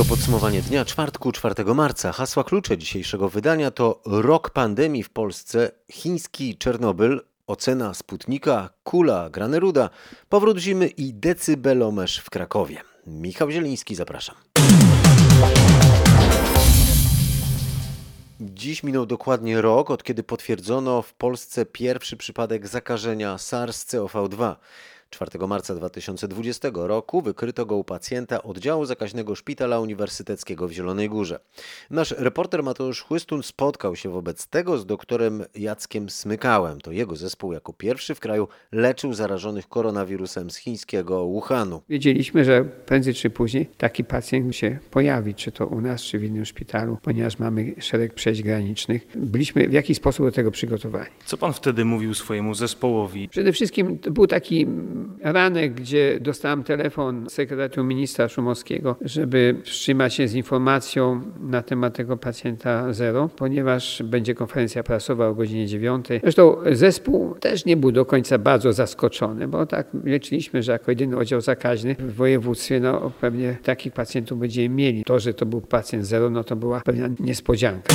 To podsumowanie dnia czwartku, 4 marca. Hasła klucze dzisiejszego wydania to rok pandemii w Polsce, chiński Czernobyl, ocena Sputnika, kula Graneruda, powrót zimy i decybelomerz w Krakowie. Michał Zieliński, zapraszam. Dziś minął dokładnie rok, od kiedy potwierdzono w Polsce pierwszy przypadek zakażenia SARS-CoV-2. 4 marca 2020 roku wykryto go u pacjenta oddziału zakaźnego Szpitala Uniwersyteckiego w Zielonej Górze. Nasz reporter Mateusz Chłystun spotkał się wobec tego z doktorem Jackiem Smykałem. To jego zespół jako pierwszy w kraju leczył zarażonych koronawirusem z chińskiego Wuhanu. Wiedzieliśmy, że prędzej czy później taki pacjent się pojawi, czy to u nas, czy w innym szpitalu, ponieważ mamy szereg przejść granicznych. Byliśmy w jakiś sposób do tego przygotowani. Co pan wtedy mówił swojemu zespołowi? Przede wszystkim to był taki ranek, gdzie dostałem telefon sekretariatu ministra Szumowskiego, żeby wstrzymać się z informacją na temat tego pacjenta zero, ponieważ będzie konferencja prasowa o godzinie 9. Zresztą zespół też nie był do końca bardzo zaskoczony, bo tak leczyliśmy, że jako jedyny oddział zakaźny w województwie no, pewnie takich pacjentów będziemy mieli. To, że to był pacjent zero, no to była pewna niespodzianka.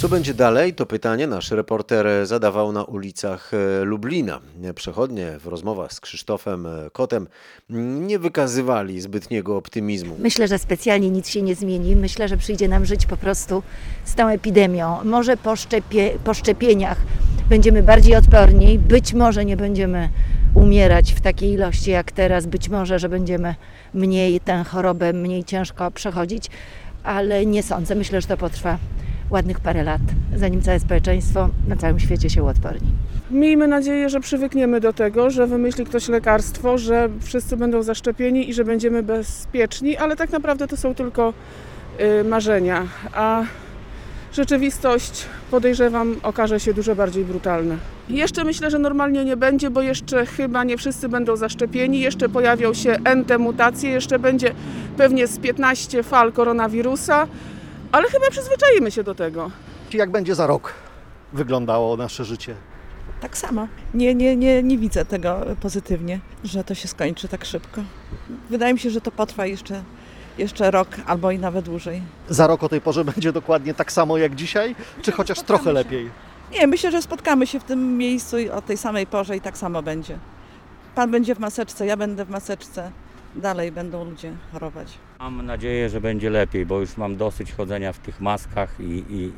Co będzie dalej? To pytanie nasz reporter zadawał na ulicach e, Lublina. Przechodnie w rozmowach z Krzysztofem e, Kotem nie wykazywali zbytniego optymizmu. Myślę, że specjalnie nic się nie zmieni. Myślę, że przyjdzie nam żyć po prostu z tą epidemią. Może po, szczepie, po szczepieniach będziemy bardziej odporni, być może nie będziemy umierać w takiej ilości jak teraz, być może, że będziemy mniej tę chorobę mniej ciężko przechodzić, ale nie sądzę. Myślę, że to potrwa ładnych parę lat, zanim całe społeczeństwo na całym świecie się uodporni. Miejmy nadzieję, że przywykniemy do tego, że wymyśli ktoś lekarstwo, że wszyscy będą zaszczepieni i że będziemy bezpieczni, ale tak naprawdę to są tylko y, marzenia, a rzeczywistość podejrzewam okaże się dużo bardziej brutalna. Jeszcze myślę, że normalnie nie będzie, bo jeszcze chyba nie wszyscy będą zaszczepieni, jeszcze pojawią się NT mutacje, jeszcze będzie pewnie z 15 fal koronawirusa, ale chyba przyzwyczaimy się do tego. Jak będzie za rok wyglądało nasze życie? Tak samo. Nie, nie, nie, nie widzę tego pozytywnie, że to się skończy tak szybko. Wydaje mi się, że to potrwa jeszcze, jeszcze rok albo i nawet dłużej. Za rok o tej porze będzie dokładnie tak samo jak dzisiaj, czy chociaż trochę lepiej? Nie, myślę, że spotkamy się w tym miejscu i o tej samej porze i tak samo będzie. Pan będzie w maseczce, ja będę w maseczce. Dalej będą ludzie chorować. Mam nadzieję, że będzie lepiej, bo już mam dosyć chodzenia w tych maskach i, i,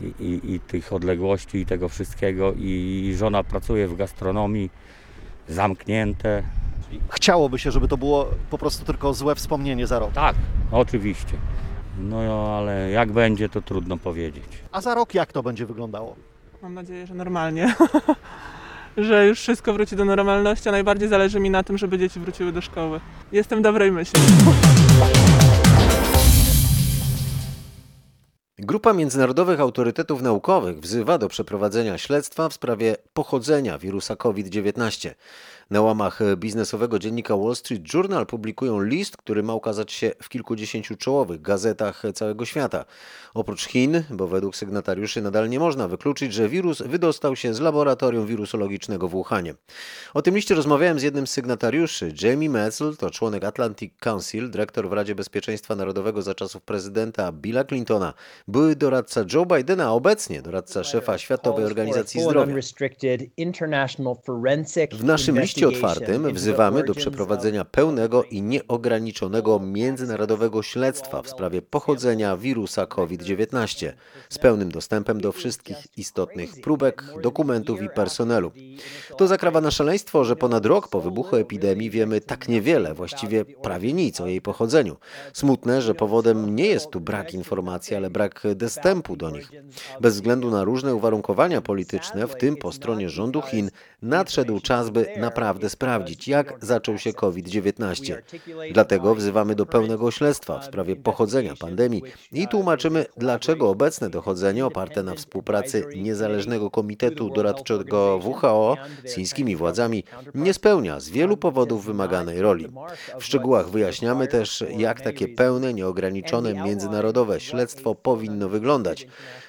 i, i, i, tych odległości i tego wszystkiego. I żona pracuje w gastronomii, zamknięte. Chciałoby się, żeby to było po prostu tylko złe wspomnienie za rok. Tak, oczywiście. No ale jak będzie, to trudno powiedzieć. A za rok jak to będzie wyglądało? Mam nadzieję, że normalnie. że już wszystko wróci do normalności, a najbardziej zależy mi na tym, żeby dzieci wróciły do szkoły. Jestem dobrej myśli. Grupa międzynarodowych autorytetów naukowych wzywa do przeprowadzenia śledztwa w sprawie pochodzenia wirusa COVID-19. Na łamach biznesowego dziennika Wall Street Journal publikują list, który ma ukazać się w kilkudziesięciu czołowych gazetach całego świata. Oprócz Chin, bo według sygnatariuszy nadal nie można wykluczyć, że wirus wydostał się z laboratorium wirusologicznego w Wuhanie. O tym liście rozmawiałem z jednym z sygnatariuszy. Jamie Metzl to członek Atlantic Council, dyrektor w Radzie Bezpieczeństwa Narodowego za czasów prezydenta Billa Clintona, były doradca Joe Bidena, a obecnie doradca szefa Światowej Organizacji Zdrowia. W naszym liście otwartym wzywamy do przeprowadzenia pełnego i nieograniczonego międzynarodowego śledztwa w sprawie pochodzenia wirusa COVID-19 z pełnym dostępem do wszystkich istotnych próbek, dokumentów i personelu. To zakrawa na szaleństwo, że ponad rok po wybuchu epidemii wiemy tak niewiele, właściwie prawie nic o jej pochodzeniu. Smutne, że powodem nie jest tu brak informacji, ale brak dostępu do nich. Bez względu na różne uwarunkowania polityczne, w tym po stronie rządu Chin, nadszedł czas, by naprawdę sprawdzić, jak zaczął się COVID-19. Dlatego wzywamy do pełnego śledztwa w sprawie pochodzenia pandemii i tłumaczymy, dlaczego obecne dochodzenie oparte na współpracy Niezależnego Komitetu Doradczego WHO z chińskimi władzami nie spełnia z wielu powodów wymaganej roli. W szczegółach wyjaśniamy też, jak takie pełne, nieograniczone międzynarodowe śledztwo powinno wyglądać.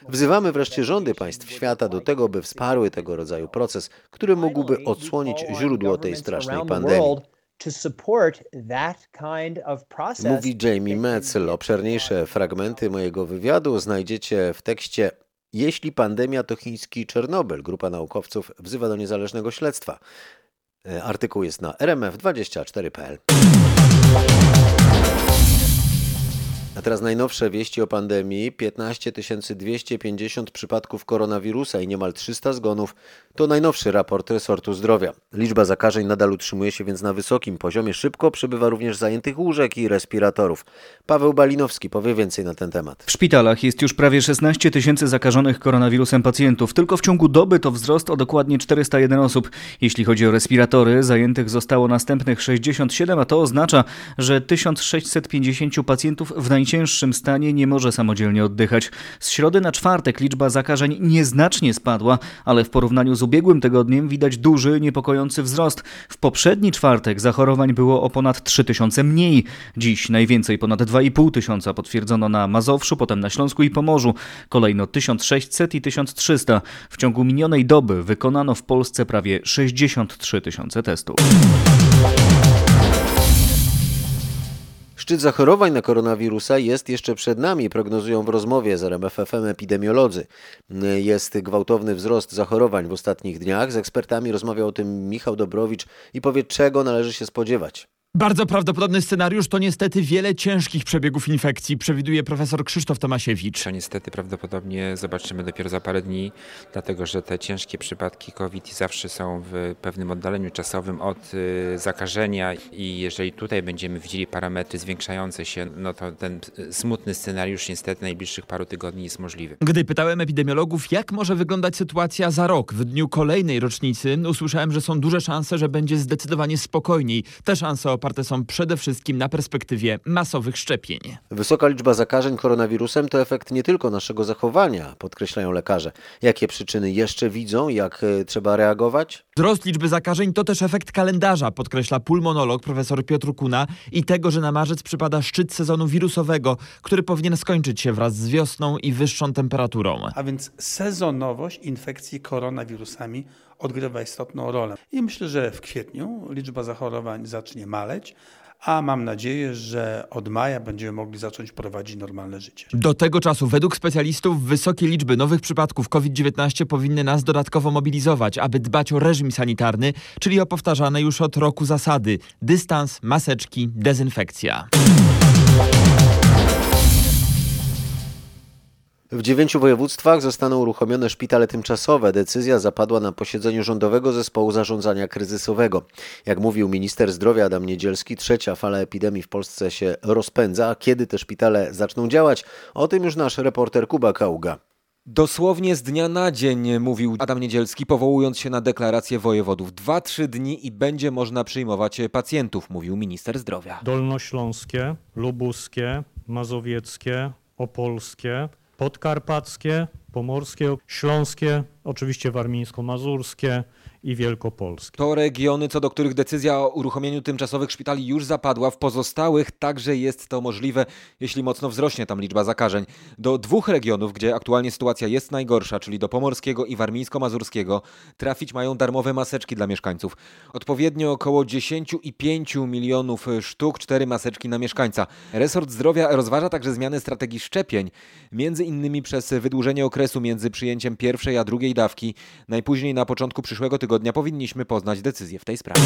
Wzywamy wreszcie rządy państw świata do tego, by wsparły tego rodzaju proces, który mógłby odsłonić źródło tej strasznej pandemii. Mówi Jamie Metzel. Obszerniejsze fragmenty mojego wywiadu znajdziecie w tekście Jeśli pandemia to chiński Czernobyl. Grupa naukowców wzywa do niezależnego śledztwa. E, Artykuł jest na rmf24.pl. A teraz najnowsze wieści o pandemii. 15 250 przypadków koronawirusa i niemal 300 zgonów to najnowszy raport resortu zdrowia. Liczba zakażeń nadal utrzymuje się więc na wysokim poziomie. Szybko przybywa również zajętych łóżek i respiratorów. Paweł Balinowski powie więcej na ten temat. W szpitalach jest już prawie 16 tysięcy zakażonych koronawirusem pacjentów. Tylko w ciągu doby to wzrost o dokładnie 401 osób. Jeśli chodzi o respiratory, zajętych zostało następnych 67, a to oznacza, że 1650 pacjentów w najcięższym stanie nie może samodzielnie oddychać. Z środy na czwartek liczba zakażeń nieznacznie spadła, ale w porównaniu z ubiegłym tygodniem widać duży, niepokojący wzrost. W poprzedni czwartek zachorowań było o ponad 3000 mniej. Dziś najwięcej ponad 2,5 tysiąca potwierdzono na Mazowszu, potem na Śląsku i Pomorzu. Kolejno 1600 i 1300. W ciągu minionej doby wykonano w Polsce prawie 63 tysiące testów. Szczyt zachorowań na koronawirusa jest jeszcze przed nami, prognozują w rozmowie z RMFFM epidemiolodzy. Jest gwałtowny wzrost zachorowań w ostatnich dniach. Z ekspertami rozmawiał o tym Michał Dobrowicz i powie, czego należy się spodziewać. Bardzo prawdopodobny scenariusz to niestety wiele ciężkich przebiegów infekcji, przewiduje profesor Krzysztof Tomasiewicz. To niestety prawdopodobnie zobaczymy dopiero za parę dni, dlatego że te ciężkie przypadki COVID zawsze są w pewnym oddaleniu czasowym od y, zakażenia i jeżeli tutaj będziemy widzieli parametry zwiększające się, no to ten y, smutny scenariusz niestety najbliższych paru tygodni jest możliwy. Gdy pytałem epidemiologów, jak może wyglądać sytuacja za rok, w dniu kolejnej rocznicy, usłyszałem, że są duże szanse, że będzie zdecydowanie spokojniej. Te szanse oparte są przede wszystkim na perspektywie masowych szczepień. Wysoka liczba zakażeń koronawirusem to efekt nie tylko naszego zachowania, podkreślają lekarze. Jakie przyczyny jeszcze widzą, jak e, trzeba reagować? Wzrost liczby zakażeń to też efekt kalendarza, podkreśla pulmonolog profesor Piotr Kuna i tego, że na marzec przypada szczyt sezonu wirusowego, który powinien skończyć się wraz z wiosną i wyższą temperaturą. A więc sezonowość infekcji koronawirusami odgrywa istotną rolę. I myślę, że w kwietniu liczba zachorowań zacznie maleć, a mam nadzieję, że od maja będziemy mogli zacząć prowadzić normalne życie. Do tego czasu, według specjalistów, wysokie liczby nowych przypadków COVID-19 powinny nas dodatkowo mobilizować, aby dbać o reżim sanitarny, czyli o powtarzane już od roku zasady: dystans, maseczki, dezynfekcja. W dziewięciu województwach zostaną uruchomione szpitale tymczasowe. Decyzja zapadła na posiedzeniu Rządowego Zespołu Zarządzania Kryzysowego. Jak mówił minister zdrowia Adam Niedzielski, trzecia fala epidemii w Polsce się rozpędza. A kiedy te szpitale zaczną działać? O tym już nasz reporter Kuba Kauga. Dosłownie z dnia na dzień, mówił Adam Niedzielski, powołując się na deklarację wojewodów. Dwa, trzy dni i będzie można przyjmować pacjentów, mówił minister zdrowia. Dolnośląskie, lubuskie, mazowieckie, opolskie, podkarpackie, pomorskie, śląskie, oczywiście warmińsko-mazurskie i wielkopolskie. To regiony, co do których decyzja o uruchomieniu tymczasowych szpitali już zapadła. W pozostałych także jest to możliwe, jeśli mocno wzrośnie tam liczba zakażeń. Do dwóch regionów, gdzie aktualnie sytuacja jest najgorsza, czyli do pomorskiego i warmińsko-mazurskiego, trafić mają darmowe maseczki dla mieszkańców. Odpowiednio około 10 i 5 milionów sztuk, 4 maseczki na mieszkańca. Resort Zdrowia rozważa także zmianę strategii szczepień, między innymi przez wydłużenie okresu między przyjęciem pierwszej a drugiej dawki. Najpóźniej na początku przyszłego tygodnia powinniśmy poznać decyzję w tej sprawie.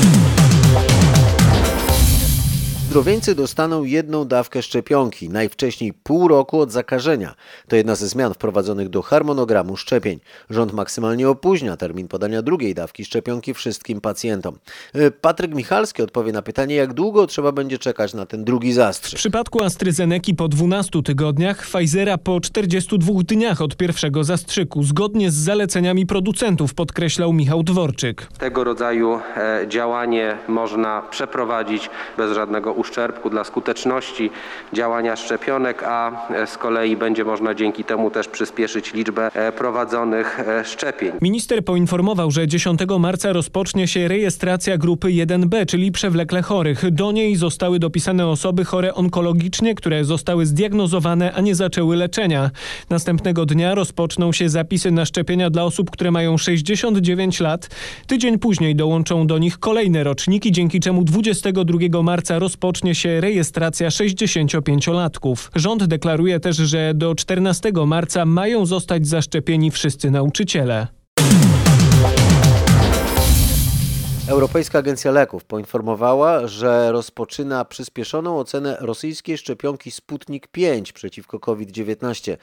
Zdrowieńcy dostaną jedną dawkę szczepionki, najwcześniej pół roku od zakażenia. To jedna ze zmian wprowadzonych do harmonogramu szczepień. Rząd maksymalnie opóźnia termin podania drugiej dawki szczepionki wszystkim pacjentom. E, Patryk Michalski odpowie na pytanie, jak długo trzeba będzie czekać na ten drugi zastrzyk. W przypadku AstraZeneki po 12 tygodniach, Pfizera po 42 dniach od pierwszego zastrzyku, zgodnie z zaleceniami producentów, podkreślał Michał Dworczyk. Tego rodzaju e, działanie można przeprowadzić bez żadnego uszczerbku dla skuteczności działania szczepionek, a z kolei będzie można dzięki temu też przyspieszyć liczbę e, prowadzonych e, szczepień. Minister poinformował, że 10 marca rozpocznie się rejestracja grupy 1B, czyli przewlekle chorych. Do niej zostały dopisane osoby chore onkologicznie, które zostały zdiagnozowane, a nie zaczęły leczenia. Następnego dnia rozpoczną się zapisy na szczepienia dla osób, które mają 69 lat. Tydzień później dołączą do nich kolejne roczniki, dzięki czemu 22 marca rozpocznie się rejestracja 65-latków. Rząd deklaruje też, że do 14 marca mają zostać zaszczepieni wszyscy nauczyciele. Europejska Agencja Leków poinformowała, że rozpoczyna przyspieszoną ocenę rosyjskiej szczepionki Sputnik 5 przeciwko COVID-19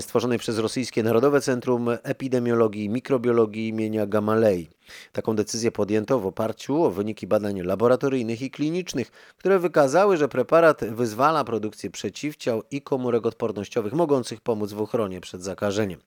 stworzonej przez Rosyjskie Narodowe Centrum Epidemiologii i Mikrobiologii imienia Gamalei. Taką decyzję podjęto w oparciu o wyniki badań laboratoryjnych i klinicznych, które wykazały, że preparat wyzwala produkcję przeciwciał i komórek odpornościowych mogących pomóc w ochronie przed zakażeniem.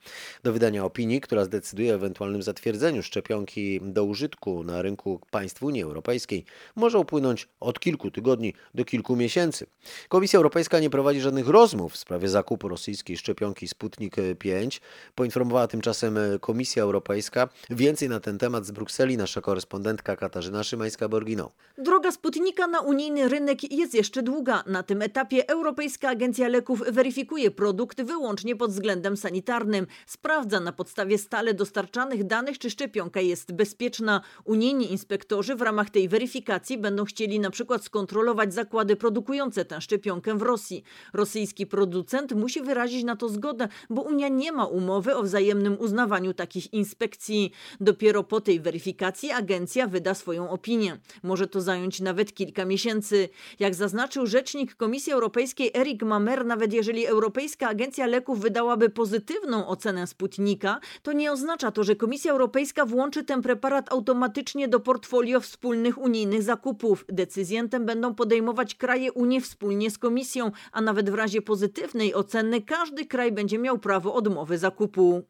Do wydania opinii, która zdecyduje o ewentualnym zatwierdzeniu szczepionki do użytku na rynku państw Unii Europejskiej, może upłynąć od kilku tygodni do kilku miesięcy. Komisja Europejska nie prowadzi żadnych rozmów w sprawie zakupu rosyjskiej szczepionki Sputnik 5. Poinformowała tymczasem Komisja Europejska. Więcej na ten temat Brukseli nasza korespondentka Katarzyna Szymańska-Borginą. Droga Sputnika na unijny rynek jest jeszcze długa. Na tym etapie Europejska Agencja Leków weryfikuje produkt wyłącznie pod względem sanitarnym. Sprawdza na podstawie stale dostarczanych danych, czy szczepionka jest bezpieczna. Unijni inspektorzy w ramach tej weryfikacji będą chcieli na przykład skontrolować zakłady produkujące tę szczepionkę w Rosji. Rosyjski producent musi wyrazić na to zgodę, bo Unia nie ma umowy o wzajemnym uznawaniu takich inspekcji. Dopiero po tej weryfikacji agencja wyda swoją opinię. Może to zająć nawet kilka miesięcy. Jak zaznaczył rzecznik Komisji Europejskiej Erik Mamer, nawet jeżeli Europejska Agencja Leków wydałaby pozytywną ocenę Sputnika, to nie oznacza to, że Komisja Europejska włączy ten preparat automatycznie do portfolio wspólnych unijnych zakupów. Decyzję tę będą podejmować kraje Unii wspólnie z Komisją, a nawet w razie pozytywnej oceny każdy kraj będzie miał prawo odmowy zakupu.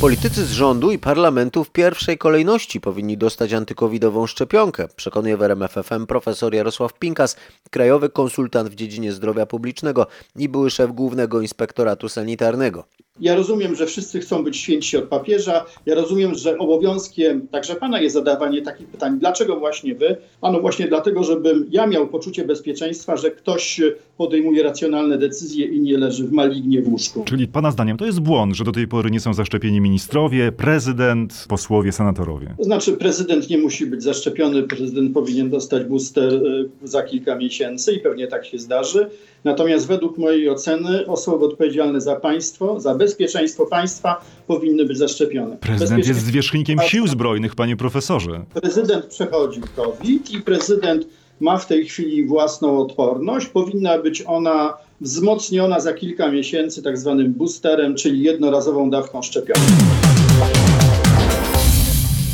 Politycy z rządu i parlamentu w pierwszej kolejności powinni dostać antykowidową szczepionkę, przekonuje w RMFFM profesor Jarosław Pinkas, krajowy konsultant w dziedzinie zdrowia publicznego i były szef Głównego Inspektoratu Sanitarnego. Ja rozumiem, że wszyscy chcą być święci od papieża. Ja rozumiem, że obowiązkiem także pana jest zadawanie takich pytań. Dlaczego właśnie wy? Ano właśnie dlatego, żebym ja miał poczucie bezpieczeństwa, że ktoś podejmuje racjonalne decyzje i nie leży w malignie w łóżku. Czyli pana zdaniem to jest błąd, że do tej pory nie są zaszczepieni ministrowie, prezydent, posłowie, senatorowie? To znaczy prezydent nie musi być zaszczepiony, prezydent powinien dostać booster za kilka miesięcy i pewnie tak się zdarzy. Natomiast według mojej oceny osoby odpowiedzialne za państwo, za bezpieczeństwo państwa powinny być zaszczepione. Prezydent jest zwierzchnikiem sił zbrojnych, panie profesorze. Prezydent przechodził COVID i prezydent ma w tej chwili własną odporność. Powinna być ona wzmocniona za kilka miesięcy tak zwanym boosterem, czyli jednorazową dawką szczepionki.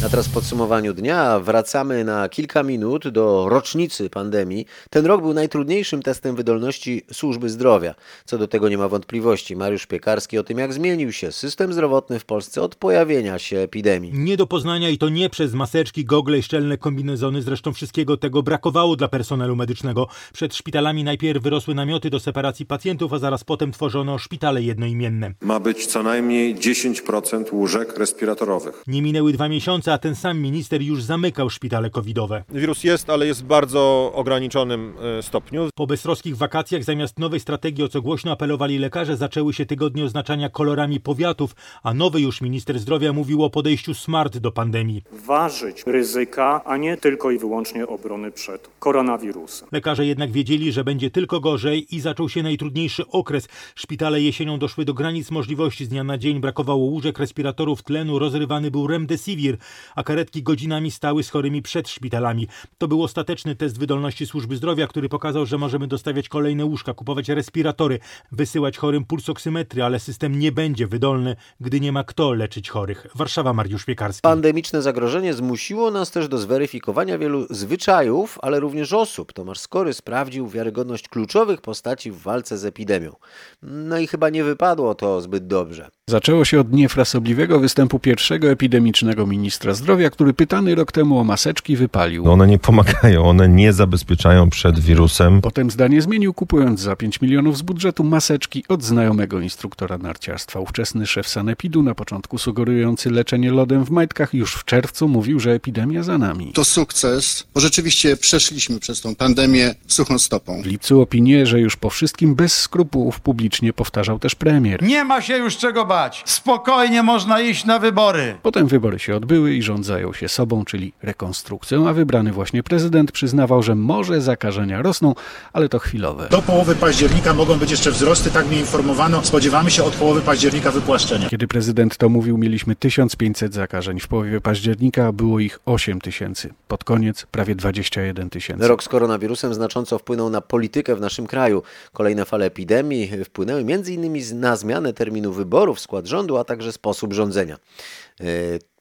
A teraz w podsumowaniu dnia wracamy na kilka minut do rocznicy pandemii. Ten rok był najtrudniejszym testem wydolności służby zdrowia. Co do tego nie ma wątpliwości. Mariusz Piekarski o tym, jak zmienił się system zdrowotny w Polsce od pojawienia się epidemii. Nie do poznania i to nie przez maseczki, gogle i szczelne kombinezony. Zresztą wszystkiego tego brakowało dla personelu medycznego. Przed szpitalami najpierw wyrosły namioty do separacji pacjentów, a zaraz potem tworzono szpitale jednoimienne. Ma być co najmniej 10% łóżek respiratorowych. Nie minęły dwa miesiące, a ten sam minister już zamykał szpitale covidowe. Wirus jest, ale jest w bardzo ograniczonym stopniu. Po beztroskich wakacjach zamiast nowej strategii, o co głośno apelowali lekarze, zaczęły się tygodnie oznaczania kolorami powiatów, a nowy już minister zdrowia mówił o podejściu smart do pandemii. Ważyć ryzyka, a nie tylko i wyłącznie obrony przed koronawirusem. Lekarze jednak wiedzieli, że będzie tylko gorzej i zaczął się najtrudniejszy okres. Szpitale jesienią doszły do granic możliwości. Z dnia na dzień brakowało łóżek, respiratorów, tlenu, rozrywany był remdesivir, a karetki godzinami stały z chorymi przed szpitalami. To był ostateczny test wydolności służby zdrowia, który pokazał, że możemy dostawiać kolejne łóżka, kupować respiratory, wysyłać chorym pulsoksymetry, ale system nie będzie wydolny, gdy nie ma kto leczyć chorych. Warszawa, Mariusz Piekarski. Pandemiczne zagrożenie zmusiło nas też do zweryfikowania wielu zwyczajów, ale również osób. Tomasz Skory sprawdził wiarygodność kluczowych postaci w walce z epidemią. No i chyba nie wypadło to zbyt dobrze. Zaczęło się od niefrasobliwego występu pierwszego epidemicznego ministra zdrowia, który pytany rok temu o maseczki wypalił. One nie pomagają, one nie zabezpieczają przed wirusem. Potem zdanie zmienił, kupując za 5 milionów z budżetu maseczki od znajomego instruktora narciarstwa. Ówczesny szef Sanepidu, na początku sugerujący leczenie lodem w majtkach, już w czerwcu mówił, że epidemia za nami. To sukces, bo rzeczywiście przeszliśmy przez tą pandemię suchą stopą. W lipcu opinię, że już po wszystkim bez skrupułów publicznie powtarzał też premier. Nie ma się już czego bać. Spokojnie można iść na wybory. Potem wybory się odbyły i rząd zajął się sobą, czyli rekonstrukcją, a wybrany właśnie prezydent przyznawał, że może zakażenia rosną, ale to chwilowe. Do połowy października mogą być jeszcze wzrosty, tak mnie informowano. Spodziewamy się od połowy października wypłaszczenia. Kiedy prezydent to mówił, mieliśmy 1500 zakażeń. W połowie października było ich 8 tysięcy. Pod koniec prawie 21 tysięcy. Rok z koronawirusem znacząco wpłynął na politykę w naszym kraju. Kolejne fale epidemii wpłynęły m.in. na zmianę terminu wyborów, skład rządu, a także sposób rządzenia.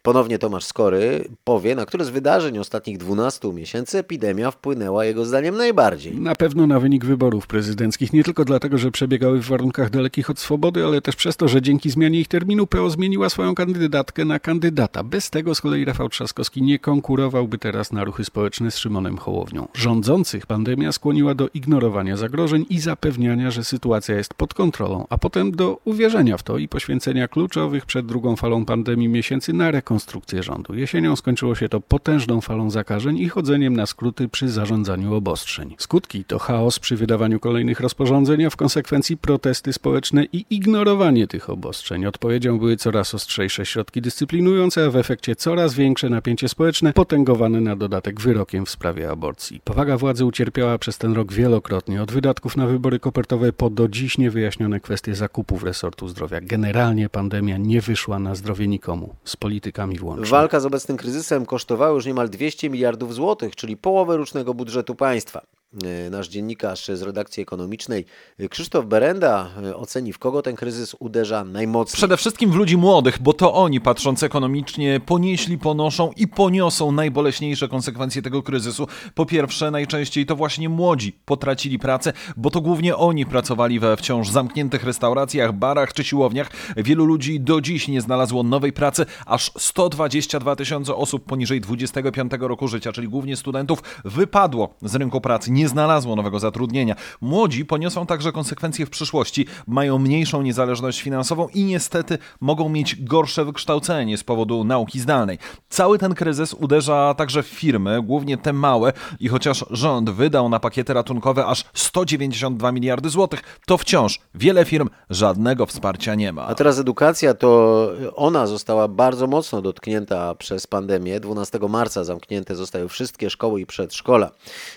Ponownie Tomasz Skory powie, na które z wydarzeń ostatnich 12 miesięcy epidemia wpłynęła jego zdaniem najbardziej. Na pewno na wynik wyborów prezydenckich, nie tylko dlatego, że przebiegały w warunkach dalekich od swobody, ale też przez to, że dzięki zmianie ich terminu PO zmieniła swoją kandydatkę na kandydata. Bez tego z kolei Rafał Trzaskowski nie konkurowałby teraz na ruchy społeczne z Szymonem Hołownią. Rządzących pandemia skłoniła do ignorowania zagrożeń i zapewniania, że sytuacja jest pod kontrolą, a potem do uwierzenia w to i poświęcenia kluczowych przed drugą falą pandemii miesięcy na rekonstrukcję rekonstrukcję rządu. Jesienią skończyło się to potężną falą zakażeń i chodzeniem na skróty przy zarządzaniu obostrzeń. Skutki to chaos przy wydawaniu kolejnych rozporządzeń, a w konsekwencji protesty społeczne i ignorowanie tych obostrzeń. Odpowiedzią były coraz ostrzejsze środki dyscyplinujące, a w efekcie coraz większe napięcie społeczne, potęgowane na dodatek wyrokiem w sprawie aborcji. Powaga władzy ucierpiała przez ten rok wielokrotnie, od wydatków na wybory kopertowe po do dziś niewyjaśnione kwestie zakupów resortu zdrowia. Generalnie pandemia nie wyszła na zdrowie nikomu. Z politykami włącznie. Walka z obecnym kryzysem kosztowała już niemal 200 miliardów złotych, czyli połowę rocznego budżetu państwa. Nasz dziennikarz z redakcji ekonomicznej Krzysztof Berenda oceni, w kogo ten kryzys uderza najmocniej. Przede wszystkim w ludzi młodych, bo to oni, patrząc ekonomicznie, ponieśli, ponoszą i poniosą najboleśniejsze konsekwencje tego kryzysu. Po pierwsze, najczęściej to właśnie młodzi potracili pracę, bo to głównie oni pracowali we wciąż zamkniętych restauracjach, barach czy siłowniach. Wielu ludzi do dziś nie znalazło nowej pracy, aż 122 tysiące osób poniżej 25 roku życia, czyli głównie studentów, wypadło z rynku pracy nie znalazło nowego zatrudnienia. Młodzi poniosą także konsekwencje w przyszłości, mają mniejszą niezależność finansową i niestety mogą mieć gorsze wykształcenie z powodu nauki zdalnej. Cały ten kryzys uderza także w firmy, głównie te małe i chociaż rząd wydał na pakiety ratunkowe aż 192 miliardy złotych, to wciąż wiele firm żadnego wsparcia nie ma. A teraz edukacja, to ona została bardzo mocno dotknięta przez pandemię. 12 marca zamknięte zostały wszystkie szkoły i przedszkola.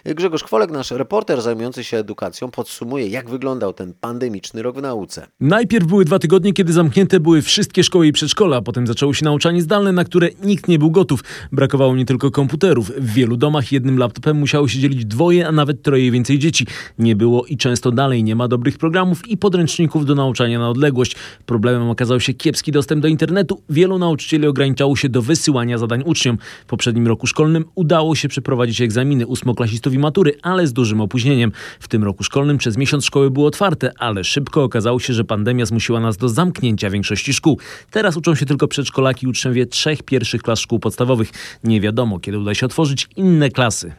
Grzegorz Kwolek, nasz reporter zajmujący się edukacją, podsumuje, jak wyglądał ten pandemiczny rok w nauce. Najpierw były dwa tygodnie, kiedy zamknięte były wszystkie szkoły i przedszkola, potem zaczęło się nauczanie zdalne, na które nikt nie był gotów. Brakowało nie tylko komputerów. W wielu domach jednym laptopem musiało się dzielić dwoje, a nawet troje więcej dzieci. Nie było i często dalej nie ma dobrych programów i podręczników do nauczania na odległość. Problemem okazał się kiepski dostęp do internetu. Wielu nauczycieli ograniczało się do wysyłania zadań uczniom. W poprzednim roku szkolnym udało się przeprowadzić egzaminy ósmoklasistów i matury, ale z dużym opóźnieniem. W tym roku szkolnym przez miesiąc szkoły były otwarte, ale szybko okazało się, że pandemia zmusiła nas do zamknięcia większości szkół. Teraz uczą się tylko przedszkolaki i uczniowie trzech pierwszych klas szkół podstawowych. Nie wiadomo, kiedy uda się otworzyć inne klasy.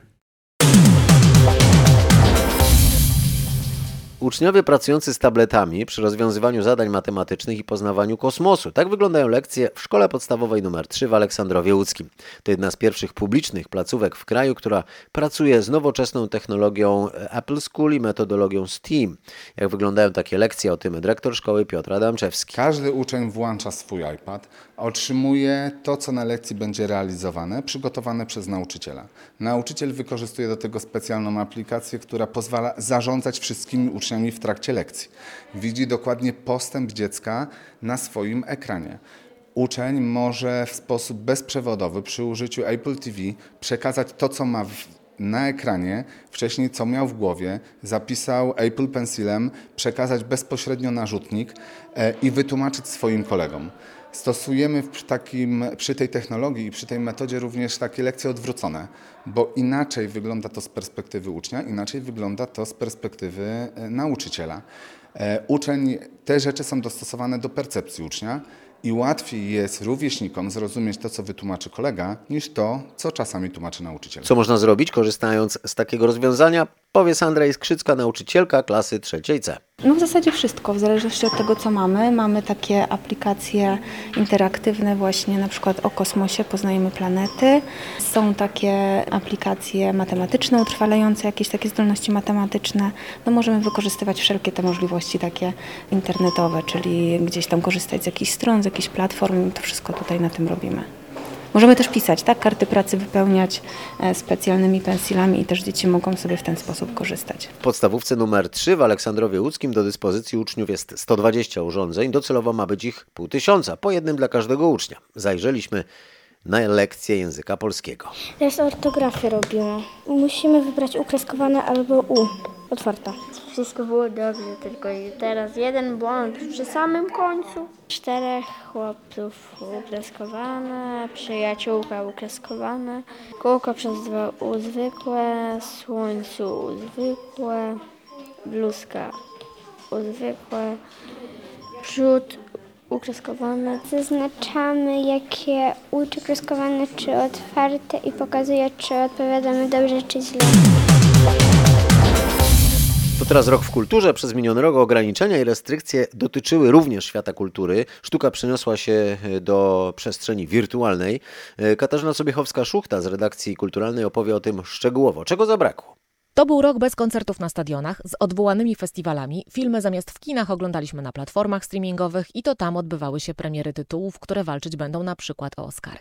Uczniowie pracujący z tabletami przy rozwiązywaniu zadań matematycznych i poznawaniu kosmosu. Tak wyglądają lekcje w szkole podstawowej nr 3 w Aleksandrowie Łódzkim. To jedna z pierwszych publicznych placówek w kraju, która pracuje z nowoczesną technologią Apple School i metodologią STEAM. Jak wyglądają takie lekcje, o tym dyrektor szkoły Piotr Adamczewski. Każdy uczeń włącza swój iPad, otrzymuje to, co na lekcji będzie realizowane, przygotowane przez nauczyciela. Nauczyciel wykorzystuje do tego specjalną aplikację, która pozwala zarządzać wszystkimi uczniami w trakcie lekcji. Widzi dokładnie postęp dziecka na swoim ekranie. Uczeń może w sposób bezprzewodowy przy użyciu Apple TV przekazać to, co ma w, na ekranie, wcześniej co miał w głowie, zapisał Apple Pencilem, przekazać bezpośrednio na rzutnik e, i wytłumaczyć swoim kolegom. Stosujemy takim, przy tej technologii i przy tej metodzie również takie lekcje odwrócone, bo inaczej wygląda to z perspektywy ucznia, inaczej wygląda to z perspektywy nauczyciela. E, Uczeń, te rzeczy są dostosowane do percepcji ucznia i łatwiej jest rówieśnikom zrozumieć to, co wytłumaczy kolega, niż to, co czasami tłumaczy nauczyciel. Co można zrobić, korzystając z takiego rozwiązania, powie Sandra Iskrzycka, nauczycielka klasy trzeciej C. No w zasadzie wszystko, w zależności od tego, co mamy. Mamy takie aplikacje interaktywne właśnie, na przykład o kosmosie, poznajemy planety. Są takie aplikacje matematyczne, utrwalające jakieś takie zdolności matematyczne. No możemy wykorzystywać wszelkie te możliwości takie internetowe, czyli gdzieś tam korzystać z jakichś stron, z jakichś platform. To wszystko tutaj na tym robimy. Możemy też pisać, tak? Karty pracy wypełniać e, specjalnymi pensilami i też dzieci mogą sobie w ten sposób korzystać. W podstawówce numer 3 w Aleksandrowie Łódzkim do dyspozycji uczniów jest 120 urządzeń, docelowo ma być ich pół tysiąca, po jednym dla każdego ucznia. Zajrzeliśmy na lekcję języka polskiego. Teraz ortografię robimy. Musimy wybrać ukreskowane albo U. Otwarta. Wszystko było dobrze, tylko teraz jeden błąd przy samym końcu. Czterech chłopców ukreskowane, przyjaciółka ukreskowane, kółko przez dwa U zwykłe, słońcu U zwykłe, bluzka U zwykłe, przód ukreskowane. Zaznaczamy, jakie uczy kreskowane, czy otwarte i pokazuje, czy odpowiadamy dobrze, czy źle. To teraz rok w kulturze. Przez miniony rok ograniczenia i restrykcje dotyczyły również świata kultury. Sztuka przeniosła się do przestrzeni wirtualnej. Katarzyna Sobiechowska-Szuchta z redakcji kulturalnej opowie o tym szczegółowo. Czego zabrakło? To był rok bez koncertów na stadionach, z odwołanymi festiwalami. Filmy zamiast w kinach oglądaliśmy na platformach streamingowych i to tam odbywały się premiery tytułów, które walczyć będą na przykład o Oscary.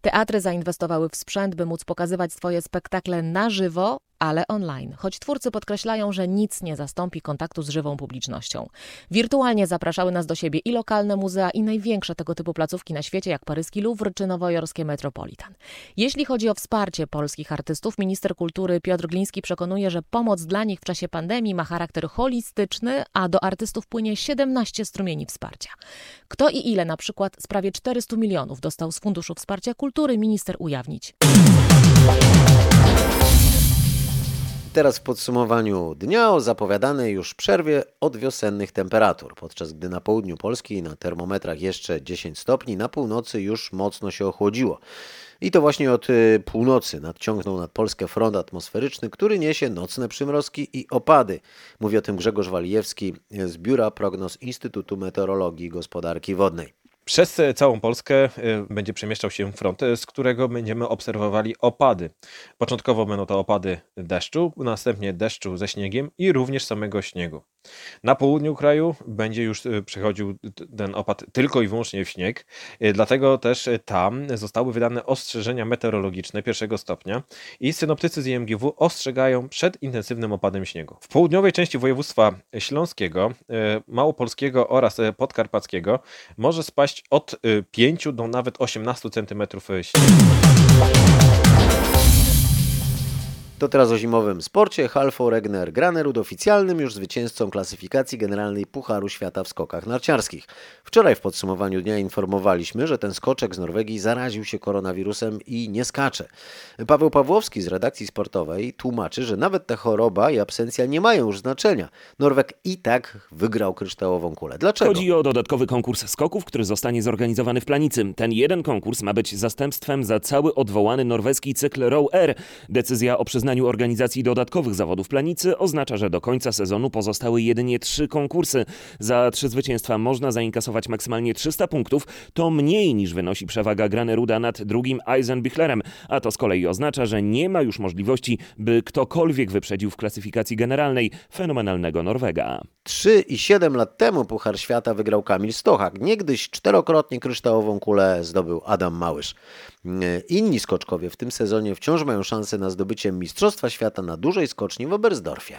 Teatry zainwestowały w sprzęt, by móc pokazywać swoje spektakle na żywo, ale online, choć twórcy podkreślają, że nic nie zastąpi kontaktu z żywą publicznością. Wirtualnie zapraszały nas do siebie i lokalne muzea, i największe tego typu placówki na świecie, jak paryski Louvre czy nowojorskie Metropolitan. Jeśli chodzi o wsparcie polskich artystów, minister kultury Piotr Gliński przekonuje, że pomoc dla nich w czasie pandemii ma charakter holistyczny, a do artystów płynie 17 strumieni wsparcia. Kto i ile na przykład z prawie 400 milionów dostał z Funduszu Wsparcia Kultury, minister ujawnić. Teraz w podsumowaniu dnia o zapowiadanej już przerwie od wiosennych temperatur, podczas gdy na południu Polski na termometrach jeszcze 10 stopni, na północy już mocno się ochłodziło. I to właśnie od północy nadciągnął nad Polskę front atmosferyczny, który niesie nocne przymrozki i opady. Mówi o tym Grzegorz Walijewski z Biura Prognoz Instytutu Meteorologii i Gospodarki Wodnej. Przez całą Polskę będzie przemieszczał się front, z którego będziemy obserwowali opady. Początkowo będą to opady deszczu, następnie deszczu ze śniegiem i również samego śniegu. Na południu kraju będzie już przechodził ten opad tylko i wyłącznie w śnieg, dlatego też tam zostały wydane ostrzeżenia meteorologiczne pierwszego stopnia i synoptycy z IMGW ostrzegają przed intensywnym opadem śniegu. W południowej części województwa śląskiego, małopolskiego oraz podkarpackiego może spaść od 5 do nawet 18 cm śniegu. To teraz o zimowym sporcie. Halfo Regner Granerud oficjalnym już zwycięzcą klasyfikacji generalnej Pucharu Świata w skokach narciarskich. Wczoraj w podsumowaniu dnia informowaliśmy, że ten skoczek z Norwegii zaraził się koronawirusem i nie skacze. Paweł Pawłowski z redakcji sportowej tłumaczy, że nawet ta choroba i absencja nie mają już znaczenia. Norweg i tak wygrał kryształową kulę. Dlaczego? Chodzi o dodatkowy konkurs skoków, który zostanie zorganizowany w Planicy. Ten jeden konkurs ma być zastępstwem za cały odwołany norweski cykl Row Air. Decyzja o przyznaniu wykonaniu organizacji dodatkowych zawodów planicy oznacza, że do końca sezonu pozostały jedynie trzy konkursy. Za trzy zwycięstwa można zainkasować maksymalnie 300 punktów. To mniej niż wynosi przewaga Graneruda nad drugim Eisenbichlerem, a to z kolei oznacza, że nie ma już możliwości, by ktokolwiek wyprzedził w klasyfikacji generalnej fenomenalnego Norwega. 3 i 7 lat temu Puchar Świata wygrał Kamil Stochak. Niegdyś czterokrotnie kryształową kulę zdobył Adam Małysz. Inni skoczkowie w tym sezonie wciąż mają szansę na zdobycie Mistrzostwa Świata na dużej skoczni w Oberstdorfie.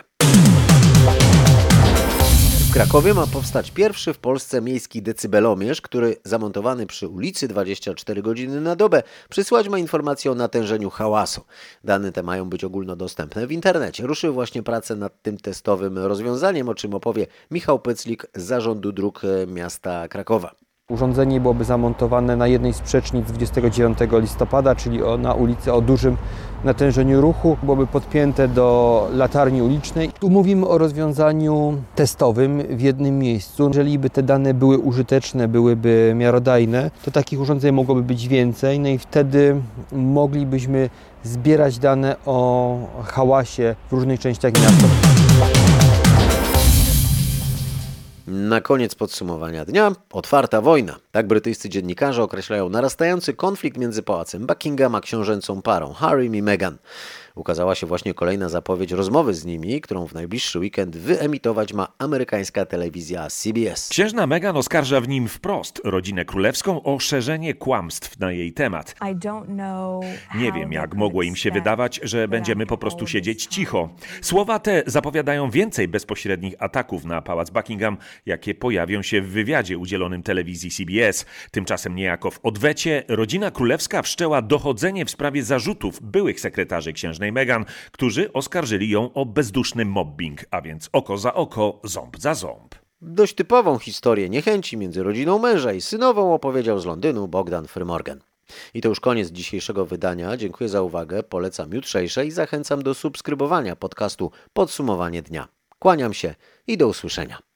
W Krakowie ma powstać pierwszy w Polsce miejski decybelomierz, który zamontowany przy ulicy 24 godziny na dobę przysłać ma informacje o natężeniu hałasu. Dane te mają być ogólnodostępne w internecie. Ruszyły właśnie prace nad tym testowym rozwiązaniem, o czym opowie Michał Pyclik z Zarządu Dróg Miasta Krakowa. Urządzenie byłoby zamontowane na jednej z przecznic 29 listopada, czyli na ulicy o dużym natężeniu ruchu. Byłoby podpięte do latarni ulicznej. Tu mówimy o rozwiązaniu testowym w jednym miejscu. Jeżeli by te dane były użyteczne, byłyby miarodajne, to takich urządzeń mogłoby być więcej. No i wtedy moglibyśmy zbierać dane o hałasie w różnych częściach miasta. Na koniec podsumowania dnia otwarta wojna. Tak brytyjscy dziennikarze określają narastający konflikt między pałacem Buckingham a książęcą parą Harrym i Meghan. Ukazała się właśnie kolejna zapowiedź rozmowy z nimi, którą w najbliższy weekend wyemitować ma amerykańska telewizja CBS. Księżna Meghan oskarża w nim wprost rodzinę królewską o szerzenie kłamstw na jej temat. Nie wiem, jak mogło im się wydawać, że będziemy po prostu siedzieć cicho. Słowa te zapowiadają więcej bezpośrednich ataków na pałac Buckingham, jakie pojawią się w wywiadzie udzielonym telewizji CBS. Tymczasem niejako w odwecie rodzina królewska wszczęła dochodzenie w sprawie zarzutów byłych sekretarzy księżnej Meghan, którzy oskarżyli ją o bezduszny mobbing, a więc oko za oko, ząb za ząb. Dość typową historię niechęci między rodziną męża i synową opowiedział z Londynu Bogdan Frymorgan. I to już koniec dzisiejszego wydania. Dziękuję za uwagę, polecam jutrzejsze i zachęcam do subskrybowania podcastu Podsumowanie Dnia. Kłaniam się i do usłyszenia.